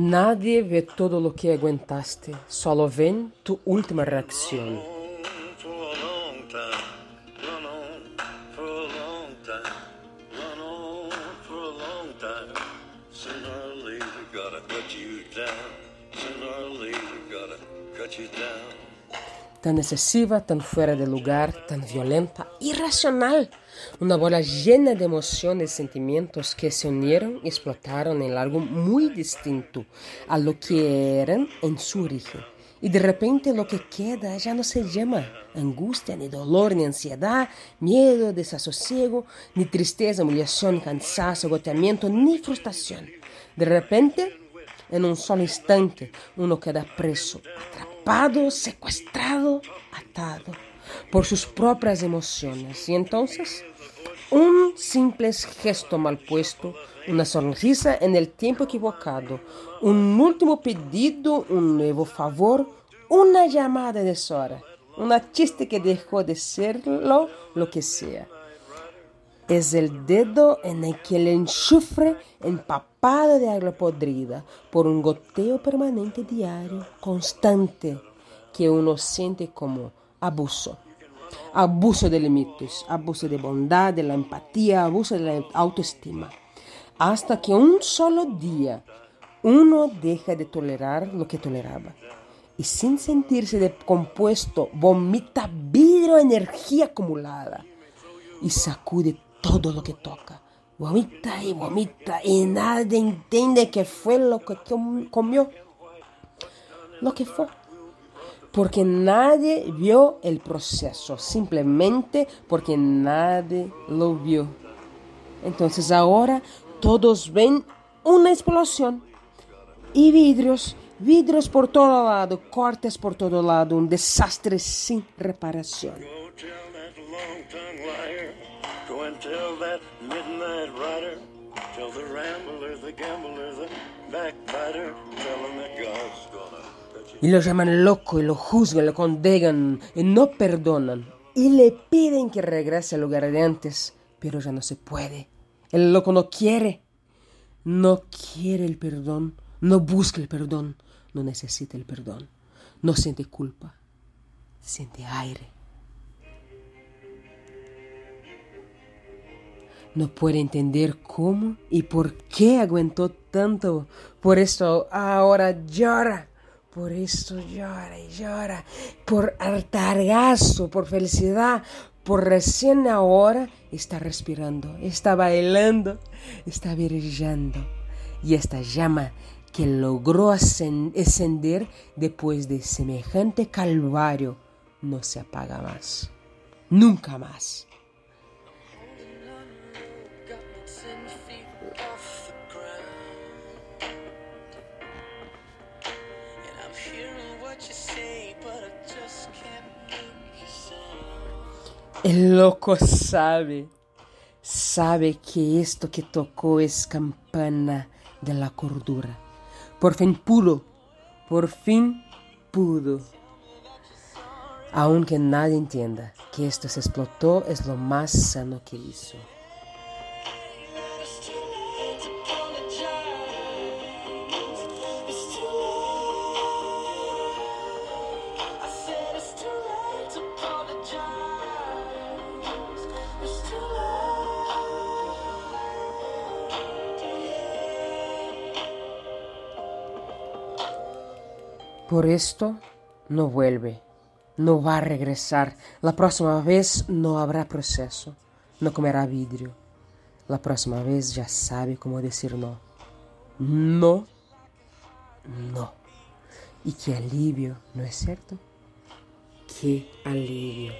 Nadie ve todo lo que aguantaste, solo ven tu última reacción. Tan excesiva, tan fuera de lugar, tan violenta, irracional. Una bola llena de emociones y sentimientos que se unieron y explotaron en algo muy distinto a lo que eran en su origen. Y de repente lo que queda ya no se llama angustia, ni dolor, ni ansiedad, miedo, desasosiego, ni tristeza, humillación, cansancio, agotamiento, ni frustración. De repente, en un solo instante, uno queda preso, atrapado, secuestrado, atado por sus propias emociones. Y entonces, un simple gesto mal puesto, una sonrisa en el tiempo equivocado, un último pedido, un nuevo favor, una llamada de Sora, una chiste que dejó de serlo, lo que sea. Es el dedo en el que el enchufre empapado de agua podrida por un goteo permanente diario, constante, que uno siente como abuso. Abuso de límites, abuso de bondad, de la empatía, abuso de la autoestima. Hasta que un solo día uno deja de tolerar lo que toleraba. Y sin sentirse decompuesto, vomita vidrio energía acumulada y sacude todo lo que toca. Vomita y vomita y nadie entiende qué fue lo que com- comió. Lo que fue. Porque nadie vio el proceso, simplemente porque nadie lo vio. Entonces ahora todos ven una explosión y vidrios, vidrios por todo lado, cortes por todo lado, un desastre sin reparación. That midnight rider. Tell the rambler, the gambler, the backbiter. Tell him that God's gonna Y lo llaman loco y lo juzgan, lo condenan y no perdonan. Y le piden que regrese al lugar de antes, pero ya no se puede. El loco no quiere. No quiere el perdón, no busca el perdón, no necesita el perdón, no siente culpa, siente aire. No puede entender cómo y por qué aguantó tanto. Por eso ahora llora. Por eso llora y llora. Por hartazgo, por felicidad. Por recién ahora está respirando, está bailando, está brillando. Y esta llama que logró ascen- ascender después de semejante calvario no se apaga más. Nunca más. El loco sabe, sabe que esto que tocó es campana de la cordura. Por fin pudo, por fin pudo. Aunque nadie entienda que esto se explotó, es lo más sano que hizo. Por esto no vuelve, no va a regresar. La próxima vez no habrá proceso, no comerá vidrio. La próxima vez ya sabe cómo decir no. No, no. Y qué alivio, ¿no es cierto? Qué alivio.